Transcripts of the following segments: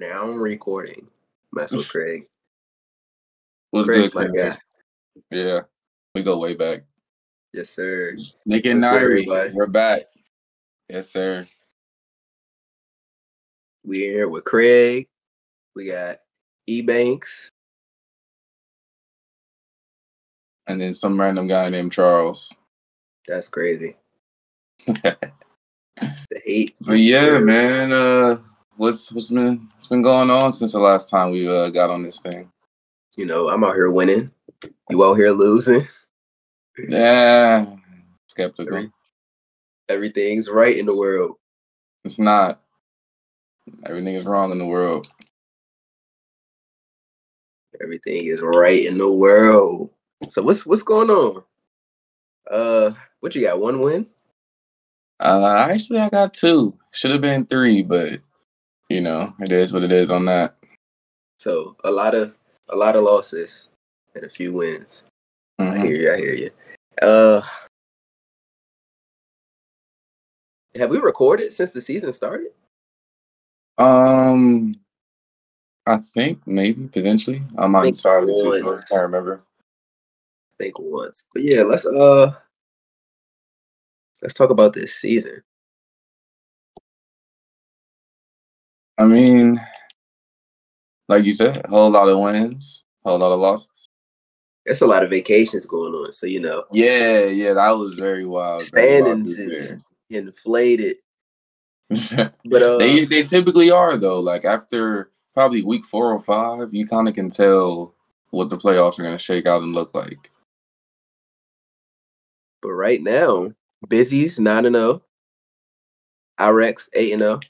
Now I'm recording. Mess with Craig. What's Craig's good, my Craig? guy. Yeah, we go way back. Yes, sir. Nick and Nyrie, we're back. Yes, sir. We're here with Craig. We got E Banks. And then some random guy named Charles. That's crazy. but The hate. yeah, man. Uh, what's what's been what's been going on since the last time we uh, got on this thing? You know, I'm out here winning. You out here losing. Yeah, skeptical. Every- Everything's right in the world. It's not. Everything is wrong in the world. Everything is right in the world. So what's what's going on? Uh, what you got? One win? Uh, actually, I got two. Should have been three, but you know, it is what it is on that. So a lot of a lot of losses and a few wins. I Mhm. hear you. I hear you. Uh, have we recorded since the season started? Um, I think maybe potentially. I'm not think entirely too sure. I remember. I think once. But yeah, let's uh let's talk about this season. I mean, like you said, a whole lot of wins, a whole lot of losses. There's a lot of vacations going on, so you know, Yeah, yeah, that was very wild. standings is inflated. But uh, they they typically are though. Like after probably week four or five, you kind of can tell what the playoffs are going to shake out and look like. but right now, Busy's nine and zero. Irex eight and zero.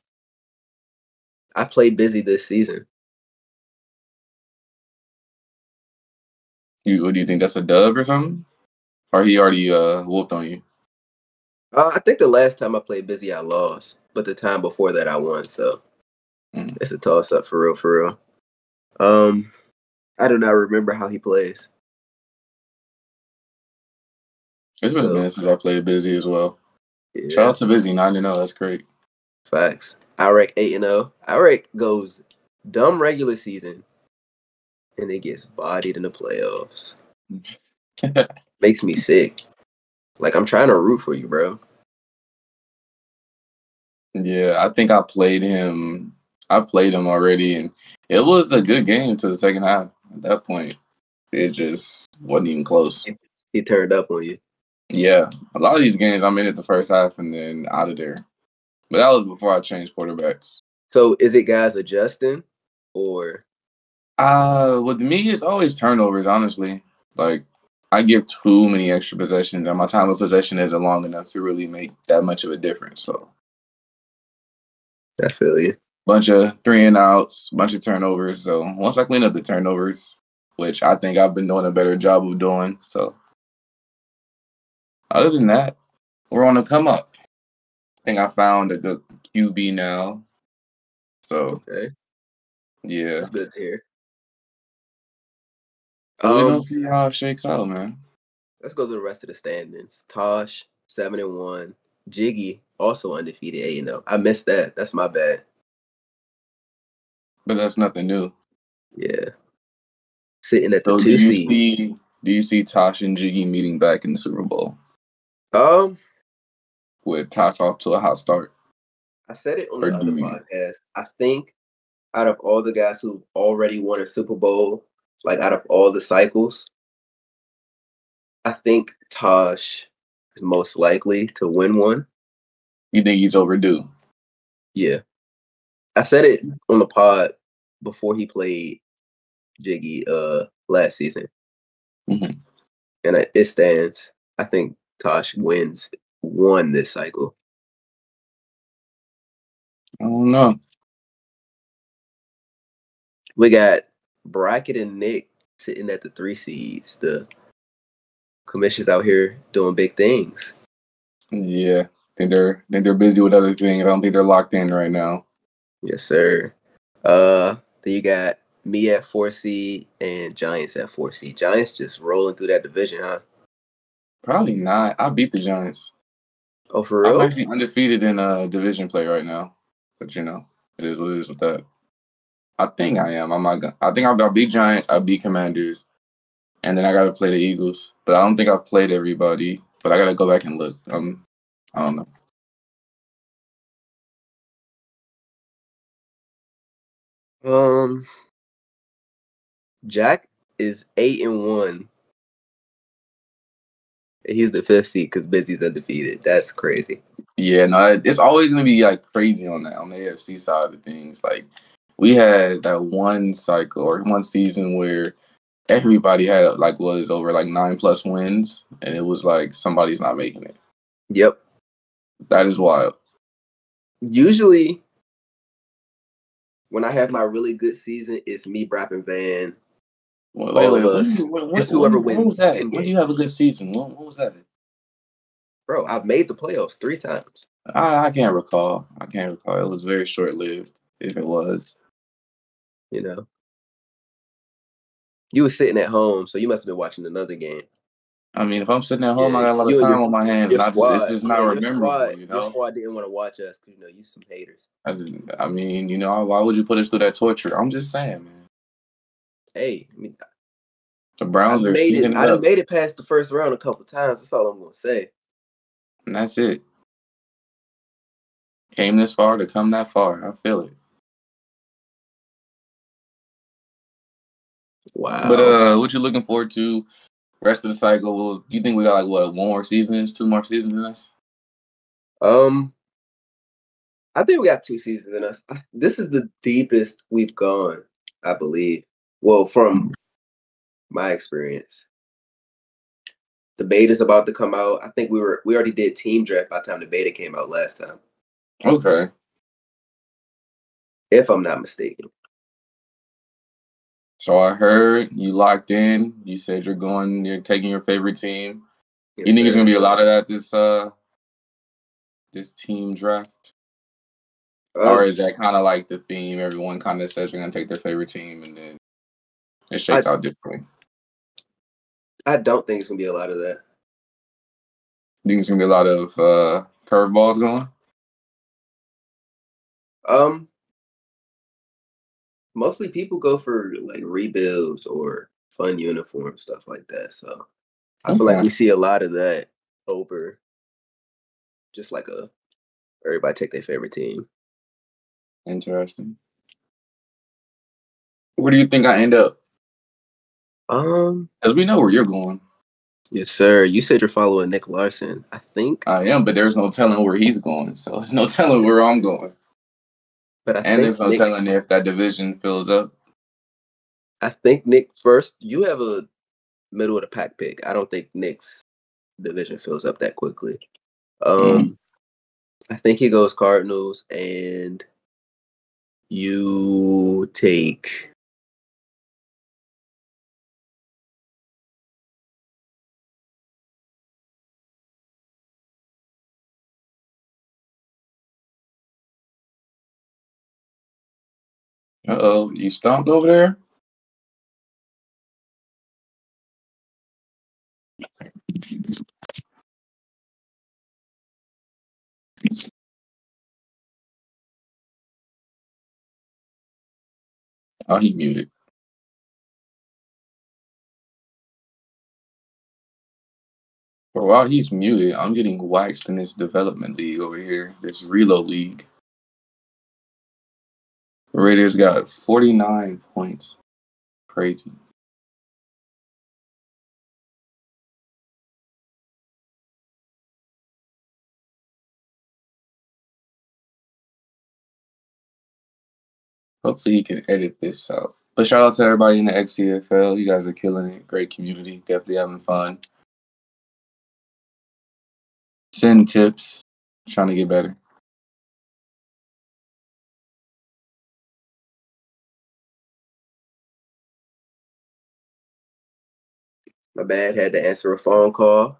I played Busy this season. You, what do you think? That's a dub or something? Or he already uh whooped on you? Uh, I think the last time I played Busy, I lost, but the time before that, I won. So Mm. it's a toss up for real, for real. Um, I do not remember how he plays. It's been a So- minute since I played Busy as well. Yeah, Shout out to Busy, nine to zero. That's great. facts. Iraq eight and oh. zero. Iraq goes dumb regular season, and it gets bodied in the playoffs. Makes me sick. Like I'm trying to root for you, bro. yeah, I think I played him. I played him already, and it was a good game to the second half. At that point, it just wasn't even close. He turned up on you. Yeah, a lot of these games I'm in it the first half and then out of there. But that was before I changed quarterbacks. So is it guys adjusting, or Uh, with me, it's always turnovers. Honestly, like I give too many extra possessions, and my time of possession isn't long enough to really make that much of a difference. So, I feel you? bunch of three and outs, bunch of turnovers. So once I clean up the turnovers, which I think I've been doing a better job of doing, so other than that, we're on a come up. I think I found a good QB now. So Okay, yeah, that's good to hear. So we're Um, gonna see how it shakes out, man. Let's go to the rest of the standings. Tosh, seven and one. Jiggy, also undefeated, eight and zero. I missed that. That's my bad. But that's nothing new. Yeah. Sitting at the So do two you seed. see do you see Tosh and Jiggy meeting back in the Super Bowl Um, with Tosh off to a hot start? I said it on Or the other podcast. I think out of all the guys who've already won a Super Bowl, like out of all the cycles, I think Tosh is most likely to win one. You think he's overdue? Yeah. I said it on the pod before he played Jiggy uh last season. Mhm. And it stands. I think Tosh wins one this cycle. I don't know. We got Bracket and Nick sitting at the three seeds. The commission's out here doing big things. Yeah, think they're think they're busy with other things. I don't think they're locked in right now. Yes, sir. Uh then you got me at four seed and Giants at four seed. Giants just rolling through that division, huh? Probably not. I beat the Giants. Oh, for real? I'm actually undefeated in uh division play right now. But you know, it is what it is with that. I think I am. I'm not. Gonna, I think I'll, beat Giants. I'll beat Commanders, and then I got to play the Eagles. But I don't think I've played everybody. But I got to go back and look. Um, I don't know. Um, Jack is eight and one. He's the fifth seed because Busy's undefeated. That's crazy. Yeah, no, it's always gonna be like crazy on that on the AFC side of things. Like we had that one cycle or one season where everybody had like was over like nine plus wins, and it was like somebody's not making it. Yep, that is wild. Usually, when I have my really good season, it's me, Brap, and Van. All of us. It's whoever wins. When, when do you have a good season? When, when was that? Bro, I've made the playoffs three times. I, I can't recall. I can't recall. It was very short lived, if it was. You know. You were sitting at home, so you must have been watching another game. I mean, if I'm sitting at home, yeah, I got a lot of time on my hands, and I just, it's just not rememberable. Squad, you know, your squad didn't want to watch us because you know you some haters. I, I, mean, you know, why would you put us through that torture? I'm just saying, man. Hey, I mean, the Browns I are made it. I made it past the first round a couple times. That's all I'm gonna say. And that's it. Came this far to come that far. I feel it. Wow. But uh what you looking forward to rest of the cycle? Well, do you think we got like what, one more seasons, two more seasons in us? Um I think we got two seasons in us. This is the deepest we've gone, I believe. Well, from my experience. The beta is about to come out. I think we were we already did team draft by the time the beta came out last time. Okay. If I'm not mistaken. So I heard you locked in. You said you're going. You're taking your favorite team. Yes, you think it's gonna be a lot of that this uh this team draft, um, or is that kind of like the theme? Everyone kind of says they're gonna take their favorite team, and then it shakes I, out differently. I don't think it's gonna be a lot of that. You think it's gonna be a lot of uh, curveballs going? Um, mostly people go for like rebuilds or fun uniform stuff like that. So I okay. feel like we see a lot of that over just like a everybody take their favorite team. Interesting. Where do you think I end up? Um, as we know where you're going. Yes, sir. You said you're following Nick Larson. I think I am, but there's no telling where he's going. So there's no telling where I'm going. But I and there's no Nick, telling if that division fills up. I think Nick first. You have a middle of the pack pick. I don't think Nick's division fills up that quickly. Um, mm. I think he goes Cardinals, and you take Uh oh, you stomped over there? Oh, he muted. But while he's muted, I'm getting waxed in this development league over here, this reload league. Raiders got 49 points. Crazy. Hopefully you can edit this out. But shout out to everybody in the XCFL. You guys are killing it. Great community. Definitely having fun. Send tips. Trying to get better. My bad. Had to answer a phone call.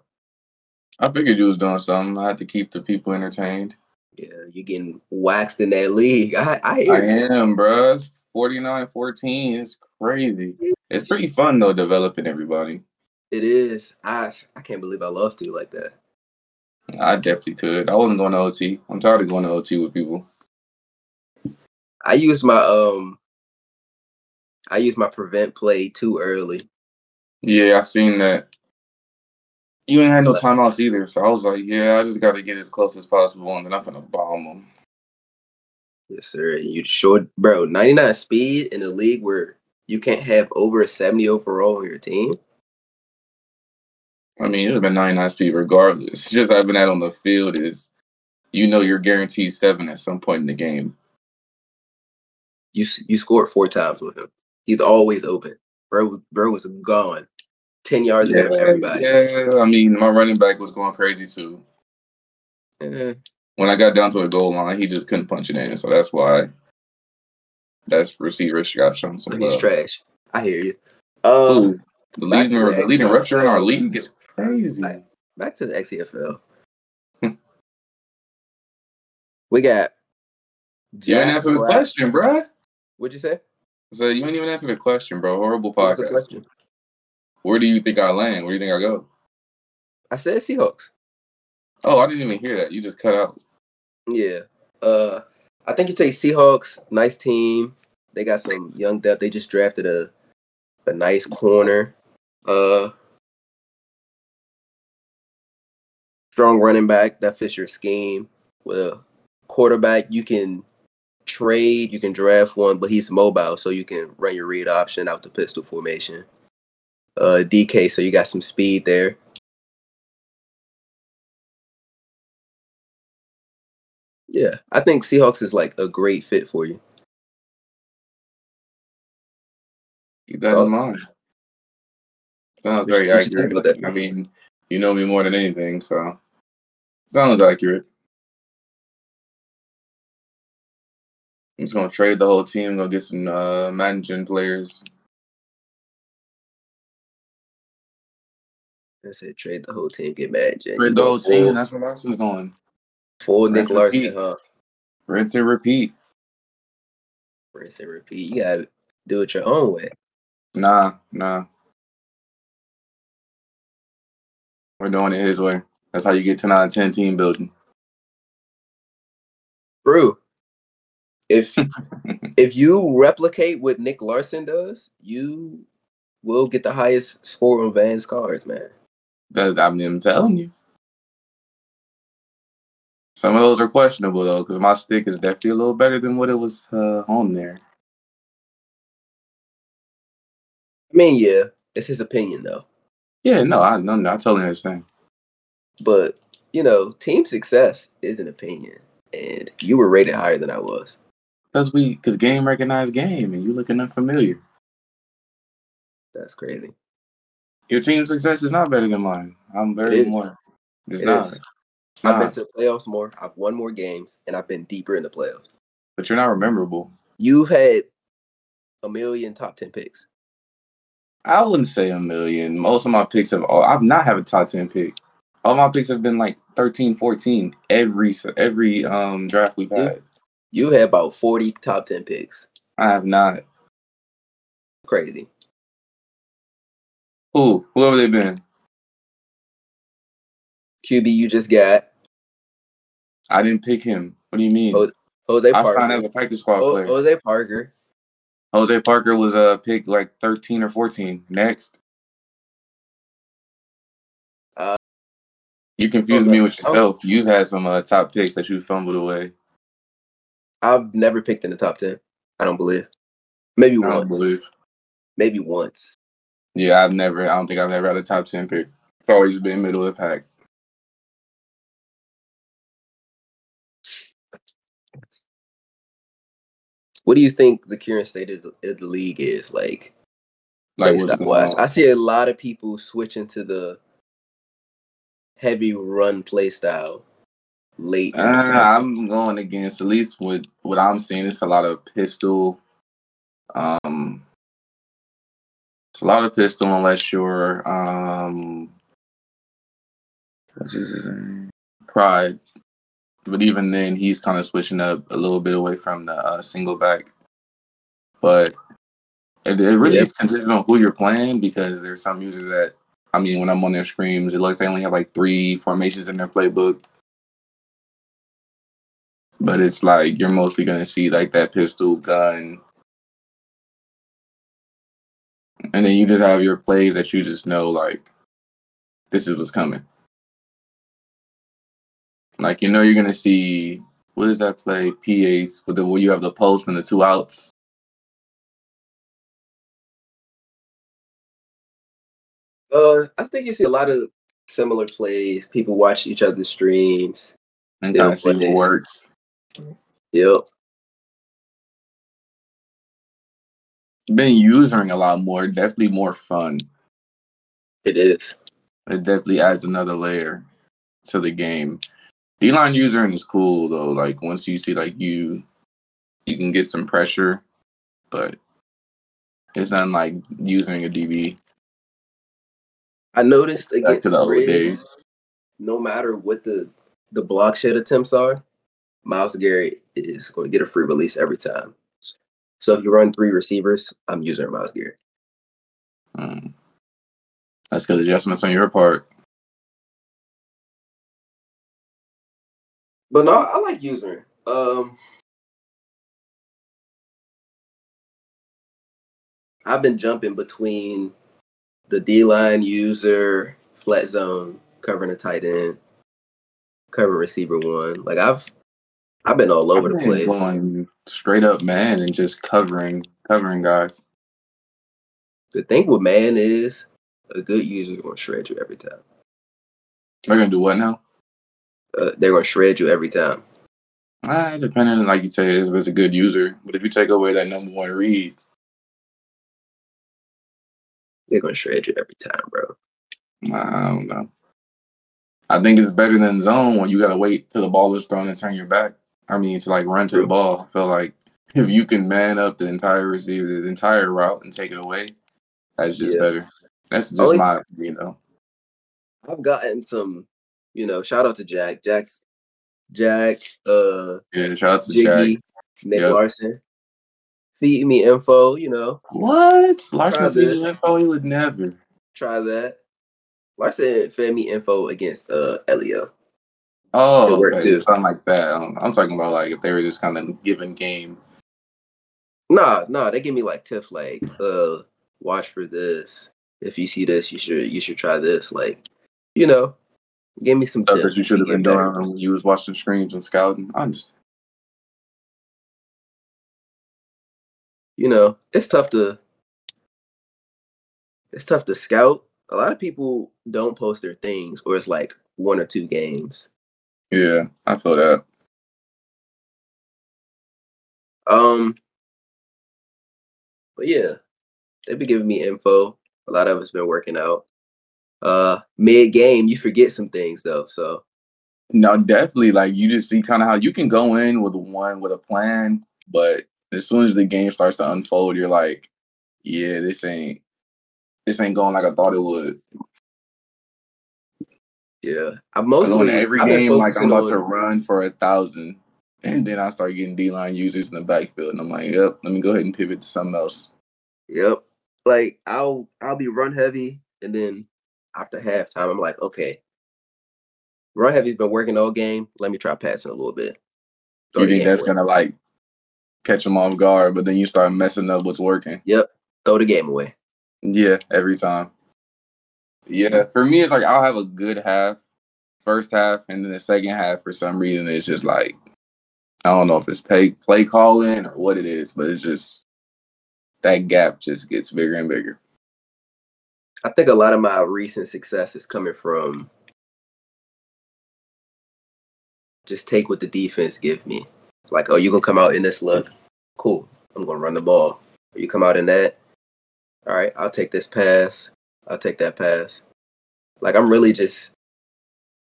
I figured you was doing something. I had to keep the people entertained. Yeah, you're getting waxed in that league. I I, I am, bro. It's 49-14. It's crazy. It's pretty fun though, developing everybody. It is. I I can't believe I lost to you like that. I definitely could. I wasn't going to OT. I'm tired of going to OT with people. I used my um I used my prevent play too early. Yeah, I seen that. You ain't had no timeouts either, so I was like, yeah, I just got to get as close as possible, and then I'm gonna bomb them. Yes, sir. You short, bro. 99 speed in a league where you can't have over a 70 overall on your team. I mean, it would have been 99 speed regardless. Just having that on the field is, you know, you're guaranteed seven at some point in the game. You you scored four times with him. He's always open. Bro, bro was gone. 10 yards yeah, ahead of everybody. Yeah, I mean, my running back was going crazy too. Mm-hmm. When I got down to the goal line, he just couldn't punch it in. So that's why that's receiver got shown some He's love. trash. I hear you. Um, Ooh, the leading, the, the leading rusher in our league is crazy. Back, back to the XFL. we got. You ain't answer the question, bro. What'd you say? So you ain't even answer the question, bro. Horrible podcast. Where do you think I land? Where do you think I go? I said Seahawks. Oh, I didn't even hear that. You just cut out. Yeah. Uh I think you take Seahawks, nice team. They got some young depth. They just drafted a a nice corner. Uh strong running back that fits your scheme. With a quarterback, you can trade, you can draft one, but he's mobile, so you can run your read option out the pistol formation uh, DK, so you got some speed there. Yeah, I think Seahawks is like a great fit for you. Keep that in mind. Sounds very accurate. I mean, you know me more than anything, so sounds accurate. I'm just gonna trade the whole team, go get some uh, managing players. I said trade the whole team, get mad. Jen. Trade the whole full, team. That's where Larson's going. Full Nick Larson, repeat. huh? Rinse and repeat. Rinse and repeat. You gotta do it your own way. Nah, nah. We're doing it his way. That's how you get 10 out of 10 team building. True. If if you replicate what Nick Larson does, you will get the highest score on Van's cards, man. That's I mean, I'm telling you. Some of those are questionable though, because my stick is definitely a little better than what it was uh, on there. I mean, yeah, it's his opinion though. Yeah, no, I no, no, I totally understand. But you know, team success is an opinion, and you were rated higher than I was. Because we, because game recognized game, and you looking unfamiliar. That's crazy. Your team's success is not better than mine. I'm very more. It's it not. Is. It's I've been to the playoffs more. I've won more games, and I've been deeper in the playoffs. But you're not memorable. You've had a million top ten picks. I wouldn't say a million. Most of my picks have all. I've not had a top ten pick. All my picks have been like 13, 14 every every um draft we've had. You, you had about forty top ten picks. I have not. Crazy. Who? Whoever they been. QB you just got. I didn't pick him. What do you mean? Jose Parker. I signed as a practice squad player. Jose Parker. Jose Parker was a pick like 13 or 14. Next. Uh, you confused me with yourself. You've had some uh, top picks that you fumbled away. I've never picked in the top 10. I don't believe. Maybe I once. believe. Maybe once. Yeah, I've never. I don't think I've ever had a top ten pick. It's always been middle of the pack. What do you think the current state of the, of the league is like? Like wise, I see a lot of people switching to the heavy run play style late. Uh, I'm going against at least with what I'm seeing. It's a lot of pistol, um, it's a lot of pistol unless you're um what's his name? Pride. But even then he's kind of switching up a little bit away from the uh, single back. But it, it really yeah. is contingent on who you're playing because there's some users that I mean when I'm on their screens, it looks like they only have like three formations in their playbook. But it's like you're mostly gonna see like that pistol gun And then you just have your plays that you just know like this is what's coming. Like you know you're gonna see what is that play? PAs with the where you have the post and the two outs. Uh, I think you see a lot of similar plays. People watch each other's streams and kind of see what works. Yep. Been using a lot more. Definitely more fun. It is. It definitely adds another layer to the game. D-line using is cool though. Like once you see like you, you can get some pressure, but it's not like using a DB. I noticed against Riggs, no matter what the the block shed attempts are, Myles Garrett is going to get a free release every time. So if you run three receivers, I'm using Myles Garrett. Mm. That's good adjustments on your part. But no, I like using. Um, I've been jumping between the D line user, flat zone, covering a tight end, covering receiver one. Like I've I've been all over been the place. Going straight up man and just covering covering guys. The thing with man is a good user is gonna shred you every time. They're gonna do what now? Uh, they're gonna shred you every time. Ah, depending on like you say, if it's a good user. But if you take away that number one read, they're gonna shred you every time, bro. I don't know. I think it's better than zone when you gotta wait till the ball is thrown and turn your back. I mean, to like run to the ball. I feel like if you can man up the entire receiver, the entire route, and take it away, that's just yeah. better. That's just Only, my, you know. I've gotten some, you know. Shout out to Jack. Jack's Jack. Uh, yeah. Shout out to Jiggy, Jack. Nick yep. Larson feed me info, you know. What? Larson feed me info? He would never. Try that. Larson fed me info against uh Elio. Oh, okay. too. something like that. I'm, I'm, talking about like if they were just kind of giving game. Nah, nah, they give me like tips like uh watch for this. If you see this, you should you should try this. Like, you know, give me some tips. That you should have been doing when you was watching streams and scouting. I understand. you know, it's tough to it's tough to scout. A lot of people don't post their things, or it's like one or two games. Yeah, I feel that. Um, but yeah, they be giving me info. A lot of it's been working out. Uh, mid game, you forget some things though. So, no, definitely. Like you just see kind of how you can go in with one with a plan, but as soon as the game starts to unfold, you're like, yeah, this ain't this ain't going like I thought it would. Yeah, I mostly every game like I'm about on... to run for a thousand, and then I start getting D line users in the backfield, and I'm like, yep, let me go ahead and pivot to something else. Yep, like I'll I'll be run heavy, and then after halftime, I'm like, okay, run heavy's been working all game. Let me try passing a little bit. You think that's away. gonna like catch them off guard, but then you start messing up what's working. Yep. Throw the game away. Yeah, every time. Yeah, for me, it's like I'll have a good half, first half, and then the second half, for some reason, it's just like, I don't know if it's play, play calling or what it is, but it's just that gap just gets bigger and bigger. I think a lot of my recent success is coming from just take what the defense give me. It's like, oh, you gonna come out in this look? Cool. I'm gonna run the ball. You come out in that. All right, I'll take this pass. I'll take that pass. Like I'm really just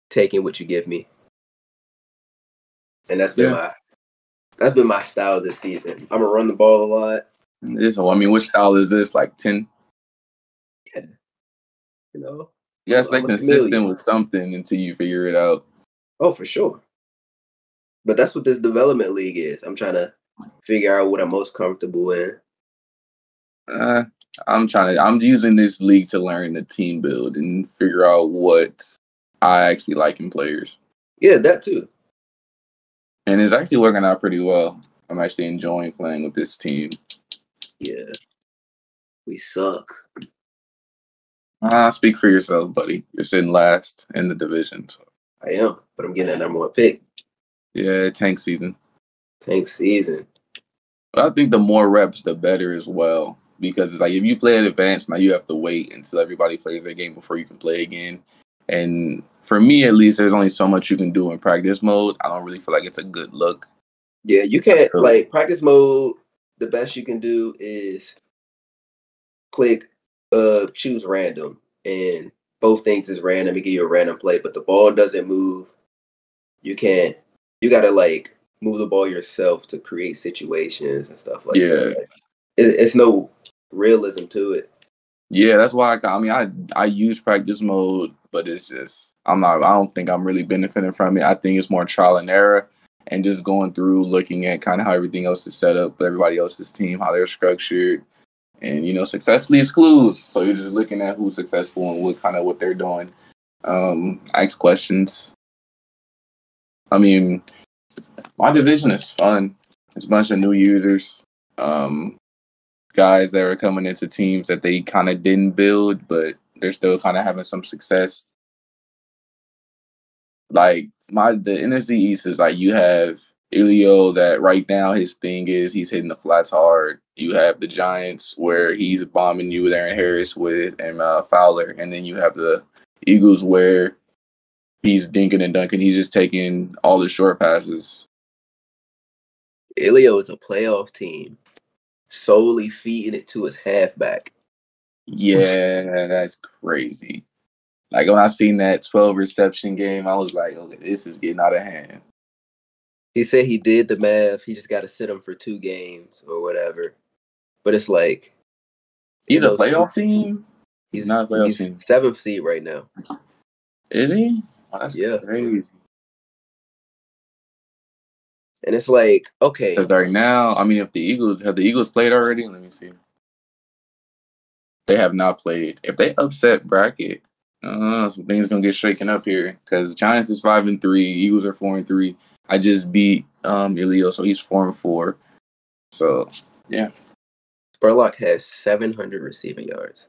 taking what you give me, and that's been yeah. my that's been my style this season. I'm gonna run the ball a lot. This, I mean, which style is this? Like ten? Yeah, you know. Yeah, stay consistent with something until you figure it out. Oh, for sure. But that's what this development league is. I'm trying to figure out what I'm most comfortable in. Uh, I'm trying to. I'm using this league to learn the team build and figure out what I actually like in players. Yeah, that too. And it's actually working out pretty well. I'm actually enjoying playing with this team. Yeah. We suck. Uh, speak for yourself, buddy. You're sitting last in the division. So. I am, but I'm getting that number one pick. Yeah, tank season. Tank season. But I think the more reps, the better as well. Because it's like if you play in advance now you have to wait until everybody plays their game before you can play again. And for me, at least, there's only so much you can do in practice mode. I don't really feel like it's a good look. Yeah, you can't so, like practice mode. The best you can do is click, uh, choose random, and both things is random. and give you a random play, but the ball doesn't move. You can't. You gotta like move the ball yourself to create situations and stuff like yeah. that. Like, it, it's no realism to it. Yeah, that's why I, I mean I I use practice mode, but it's just I'm not I don't think I'm really benefiting from it. I think it's more trial and error and just going through looking at kind of how everything else is set up, everybody else's team, how they're structured, and you know success leaves clues. So you're just looking at who's successful and what kind of what they're doing. Um, ask questions. I mean, my division is fun. It's a bunch of new users. Um, guys that are coming into teams that they kind of didn't build, but they're still kind of having some success. Like my the NFC East is like you have Elio that right now his thing is he's hitting the flats hard. You have the Giants where he's bombing you with Aaron Harris with and uh, Fowler, and then you have the Eagles where he's dinking and dunking. He's just taking all the short passes. Elio is a playoff team solely feeding it to his halfback. Yeah, that's crazy. Like when I seen that 12 reception game, I was like, okay, this is getting out of hand. He said he did the math. He just got to sit him for two games or whatever. But it's like he's a playoff team. He's, not a playoff he's team. Seventh seed right now. Is he? Oh, that's yeah. crazy. And it's like, okay. Because right now, I mean, if the Eagles have the Eagles played already, let me see. They have not played. If they upset bracket, uh, some things gonna get shaken up here. Because Giants is five and three, Eagles are four and three. I just beat um Elio, so he's four and four. So yeah. Spurlock has seven hundred receiving yards.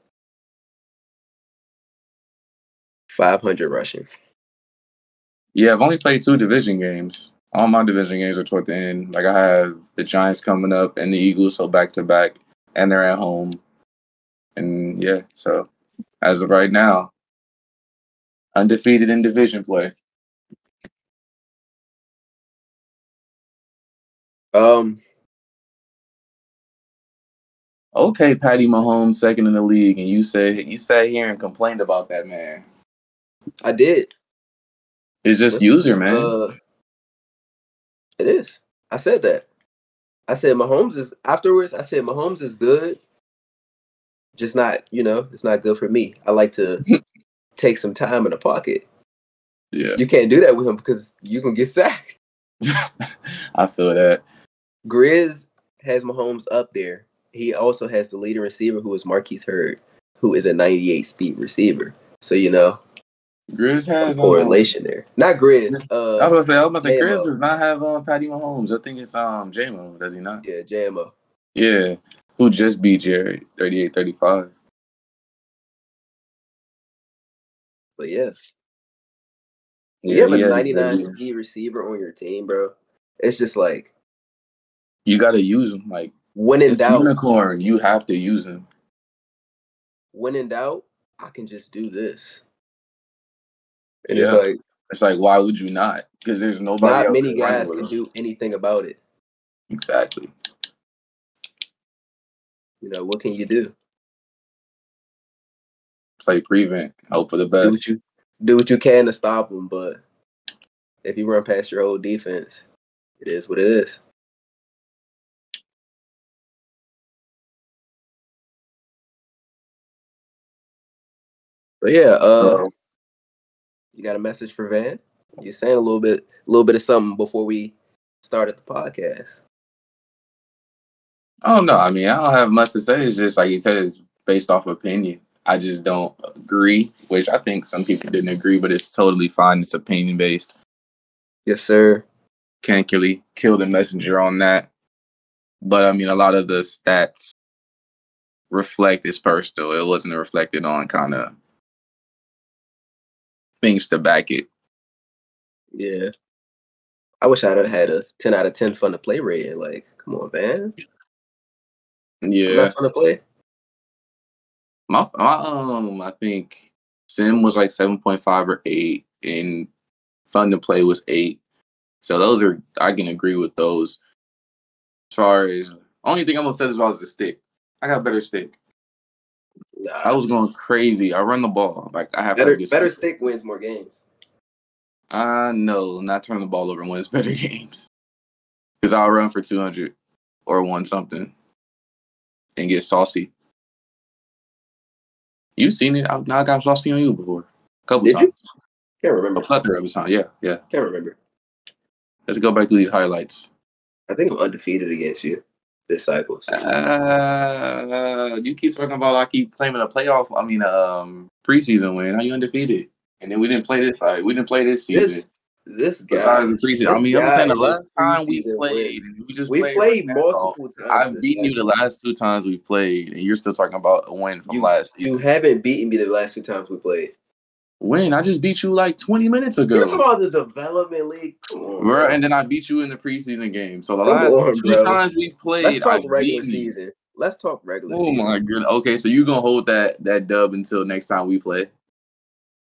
500 rushing. Yeah, I've only played two division games all my division games are toward the end. Like I have the Giants coming up and the Eagles, so back to back, and they're at home. And yeah, so as of right now, undefeated in division play. Um. Okay, Patty Mahomes second in the league, and you said you sat here and complained about that man. I did. It's just Listen, user, man. Uh, it is. I said that. I said Mahomes is afterwards. I said Mahomes is good, just not you know it's not good for me. I like to take some time in the pocket. Yeah, you can't do that with him because you can get sacked. I feel that. Grizz has Mahomes up there. He also has the leading receiver who is Marquise Hurd, who is a 98 speed receiver. So you know Grizz has um, correlation um, there. Not Grizz. Uh, I was gonna say, I was gonna say, Grizz does not have um, Patty Mahomes. I think it's um JMO, does he not? Yeah, JMO. Yeah, who just beat Jared 38-35. But yeah. Yeah, you have a 99 speed receiver on your team, bro. It's just like you got to use him. Like when in doubt, unicorn, you have to use him. When in doubt, I can just do this. And yeah. it's like it's like why would you not? Because there's nobody. Not many guys can do anything about it. Exactly. You know what can you do? Play prevent. Hope for the best. Do what you, do what you can to stop them, but if you run past your whole defense, it is what it is. But yeah, uh, you got a message for Van? You're saying a little bit, a little bit of something before we started the podcast. Oh no, I mean I don't have much to say. It's just like you said, it's based off opinion. I just don't agree, which I think some people didn't agree, but it's totally fine. It's opinion based. Yes, sir. Can't really kill the messenger on that. But I mean, a lot of the stats reflect his personal. It wasn't reflected on kind of things to back it. Yeah. I wish I'd have had a 10 out of 10 fun to play rating. Like, come on, man. Yeah. fun to play. My, my um I think Sim was like 7.5 or 8 and fun to play was 8. So those are I can agree with those. As far as only thing I'm going to upset about is the stick. I got better stick. I was going crazy. I run the ball. Like I have better. Better stick. wins more games. Uh no, not turning the ball over and wins better games. Because I'll run for 200 or one something and get saucy. You've seen it. I, I got saucy on you before. A couple Did times. You? Can't remember. A plethora of time. Yeah, yeah. Can't remember. Let's go back to these highlights. I think I'm undefeated against you So. Uh, you keep talking about I keep claiming a playoff. I mean, um, preseason win. Are you undefeated? And then we didn't play this side. We didn't play this season. This, this guy. Besides the preseason. I mean, I'm saying the last time we played, we just we played, played multiple times. I've beaten you the last two times we played, and you're still talking about a win from you, last season. You haven't beaten me the last two times we played. When I just beat you like 20 minutes ago. You're talking about the development league. On, bro. And then I beat you in the preseason game. So the Come last on, two bro. times we played, let's talk I regular season. Let's talk regular season. oh season. my goodness. Okay, so you gonna hold that that dub until next time we play?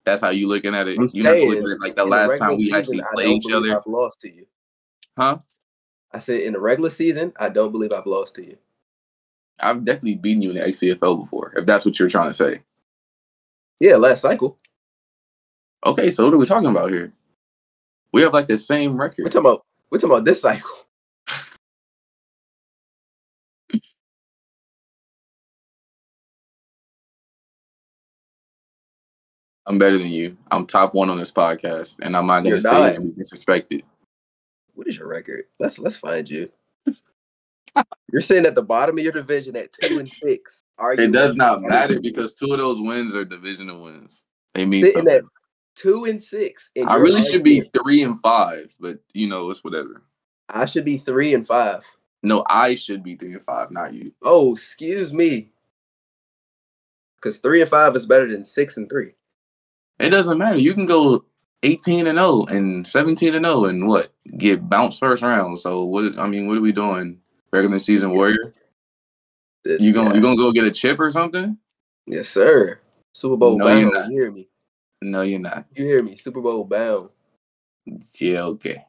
That's how you looking at it. I'm you saying, looking at it like the last time we actually played each other. I've lost to you. Huh? I said in the regular season, I don't believe I've lost to you. I've definitely beaten you in the XCFL before, if that's what you're trying to say. Yeah, last cycle. Okay, so what are we talking about here? We have like the same record. We're talking about we're talking about this cycle. I'm better than you. I'm top one on this podcast, and I'm not gonna You're say not. and be disrespected. What is your record? Let's let's find you. You're sitting at the bottom of your division at two and six. It does not matter because two of those wins are divisional wins. They mean sitting something. at two and six. And I really should be three and five, but you know, it's whatever. I should be three and five. No, I should be three and five, not you. Oh, excuse me. Because three and five is better than six and three. It doesn't matter. You can go 18 and 0 and 17 and 0 and what? Get bounced first round. So what I mean, what are we doing? Regular season warrior? This you gonna you gonna go get a chip or something? Yes, sir. Super Bowl no, bound. You hear me? No, you're not. You hear me? Super Bowl bound. Yeah, okay.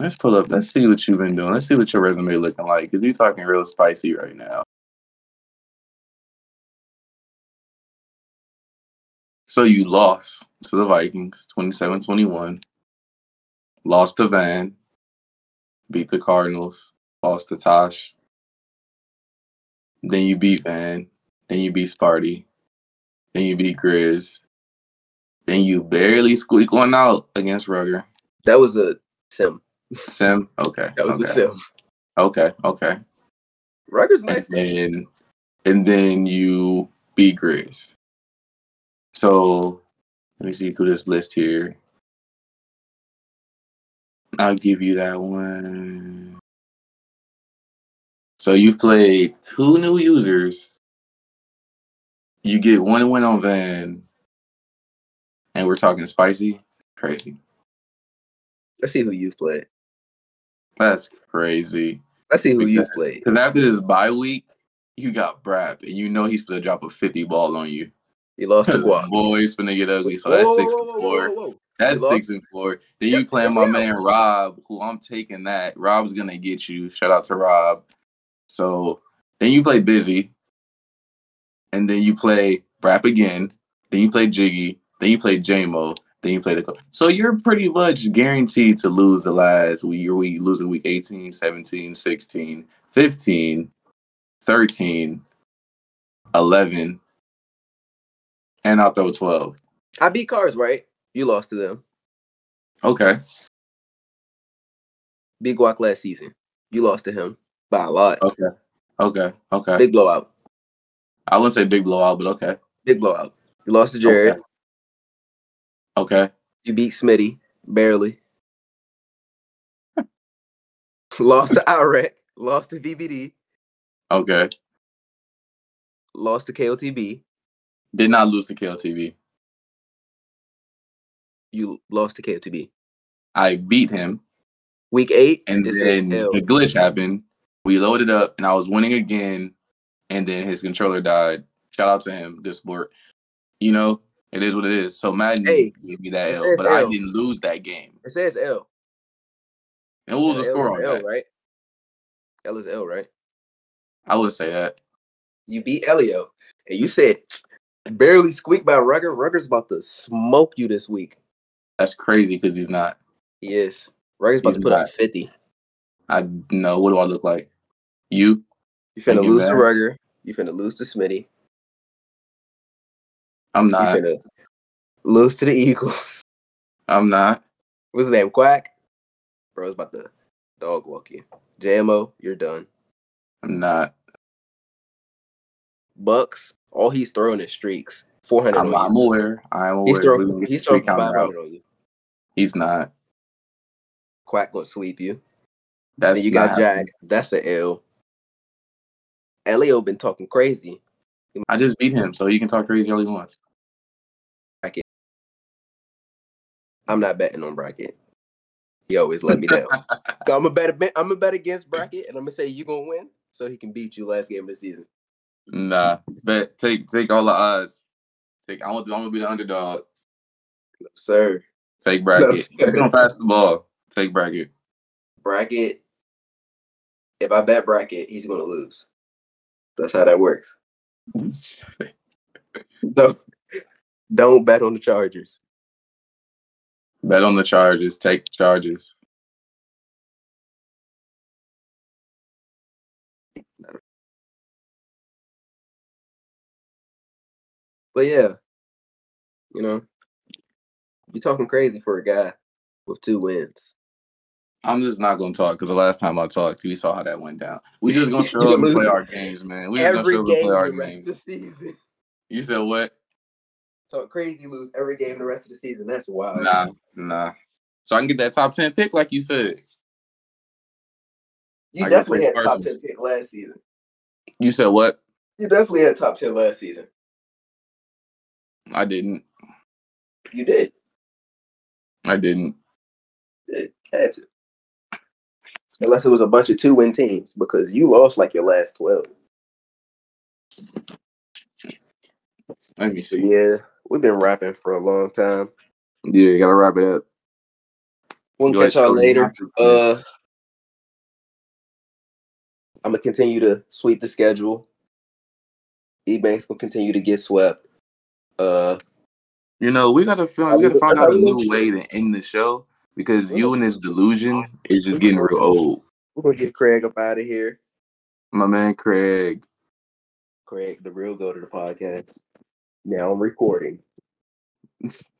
Let's pull up. Let's see what you've been doing. Let's see what your resume looking like. Cause you're talking real spicy right now. So you lost to the Vikings 27-21. Lost to Van. Beat the Cardinals. Lost to Tosh. Then you beat Van. Then you beat Sparty. Then you beat Grizz. Then you barely squeak one out against Rugger. That was a sim. Sim? Okay. That was okay. a sim. Okay, okay. Rugger's nice. And then, and then you beat Grizz. So let me see through this list here. I'll give you that one. So you played two new users you get one win on Van, and we're talking spicy, crazy. Let's see who you've played. That's crazy. Let's see who because, you've played. Because after this bye week, you got Brap, and you know he's gonna drop a 50 ball on you. He lost to Guap. Boys gonna get ugly. So that's six and four. That's six and four. Then you playing my man Rob, who I'm taking that. Rob's gonna get you. Shout out to Rob. So then you play busy and then you play rap again, then you play Jiggy, then you play JMO, then you play the So you're pretty much guaranteed to lose the last week. You're week, losing week 18, 17, 16, 15, 13, 11, and I'll throw 12. I beat Cars, right? You lost to them. Okay. Big Walk last season. You lost to him by a lot. Okay. Okay. Okay. Big blowout. I wouldn't say big blowout, but okay. Big blowout. You lost to Jared. Okay. okay. You beat Smitty barely. lost to Iraq. Lost to VBD. Okay. Lost to KOTB. Did not lose to KOTB. You lost to KOTB. I beat him. Week eight, and then the glitch happened. We loaded up, and I was winning again, and then his controller died. Shout out to him, good sport. You know, it is what it is. So Madden hey, gave me that L, but L. I didn't lose that game. It says L. And what was the score on L, that? Right. L is L, right? I would say that. You beat Elio, and you said barely squeaked by Rugger. Rugger's about to smoke you this week. That's crazy because he's not. He is. Rugger's about he's to put not. up 50. I know. What do I look like? You? You finna lose to Rugger. You finna lose to Smitty. I'm not. You finna lose to the Eagles. I'm not. What's his name? Quack? Bro's about to dog walk you. JMO, you're done. I'm not. Bucks, all he's throwing is streaks. 400 I'm, I'm aware. I'm aware. He's throwing, he's throwing 500 on you. He's not. Quack gonna sweep you. That's and you got Jack. That's an L. Elio been talking crazy. I just beat him, so he can talk crazy all he wants. Bracket. I'm not betting on bracket. He always let me down. I'm a bet. I'm a bet against bracket, and I'm gonna say you gonna win, so he can beat you last game of the season. Nah, bet take take all the odds. Take I want I'm gonna be the underdog. No, sir. Fake bracket. No, He's gonna pass the ball. Fake bracket. Bracket. If I bet bracket, he's gonna lose. That's how that works. don't don't bet on the Chargers. Bet on the Chargers. Take the Chargers. But yeah, you know, you're talking crazy for a guy with two wins. I'm just not gonna talk because the last time I talked, we saw how that went down. We just gonna show up and play our games, man. We just gonna show up and play our games. The season. You said what? Talk crazy, lose every game the rest of the season. That's wild. Nah, nah. So I can get that top ten pick, like you said. You I definitely had top ten pick last season. You said what? You definitely had top ten last season. I didn't. You did. I didn't. It had to. Unless it was a bunch of two win teams, because you lost like your last twelve. Let me see. Yeah, we've been rapping for a long time. Yeah, you gotta wrap it up. We'll catch y'all later. Uh, I'm gonna continue to sweep the schedule. Ebanks will continue to get swept. Uh, you know, we gotta film. We gotta find out a new way to end the show because you and this delusion is just getting real old. We're gonna get Craig up out of here. My man, Craig. Craig, the real go to the podcast. Now I'm recording.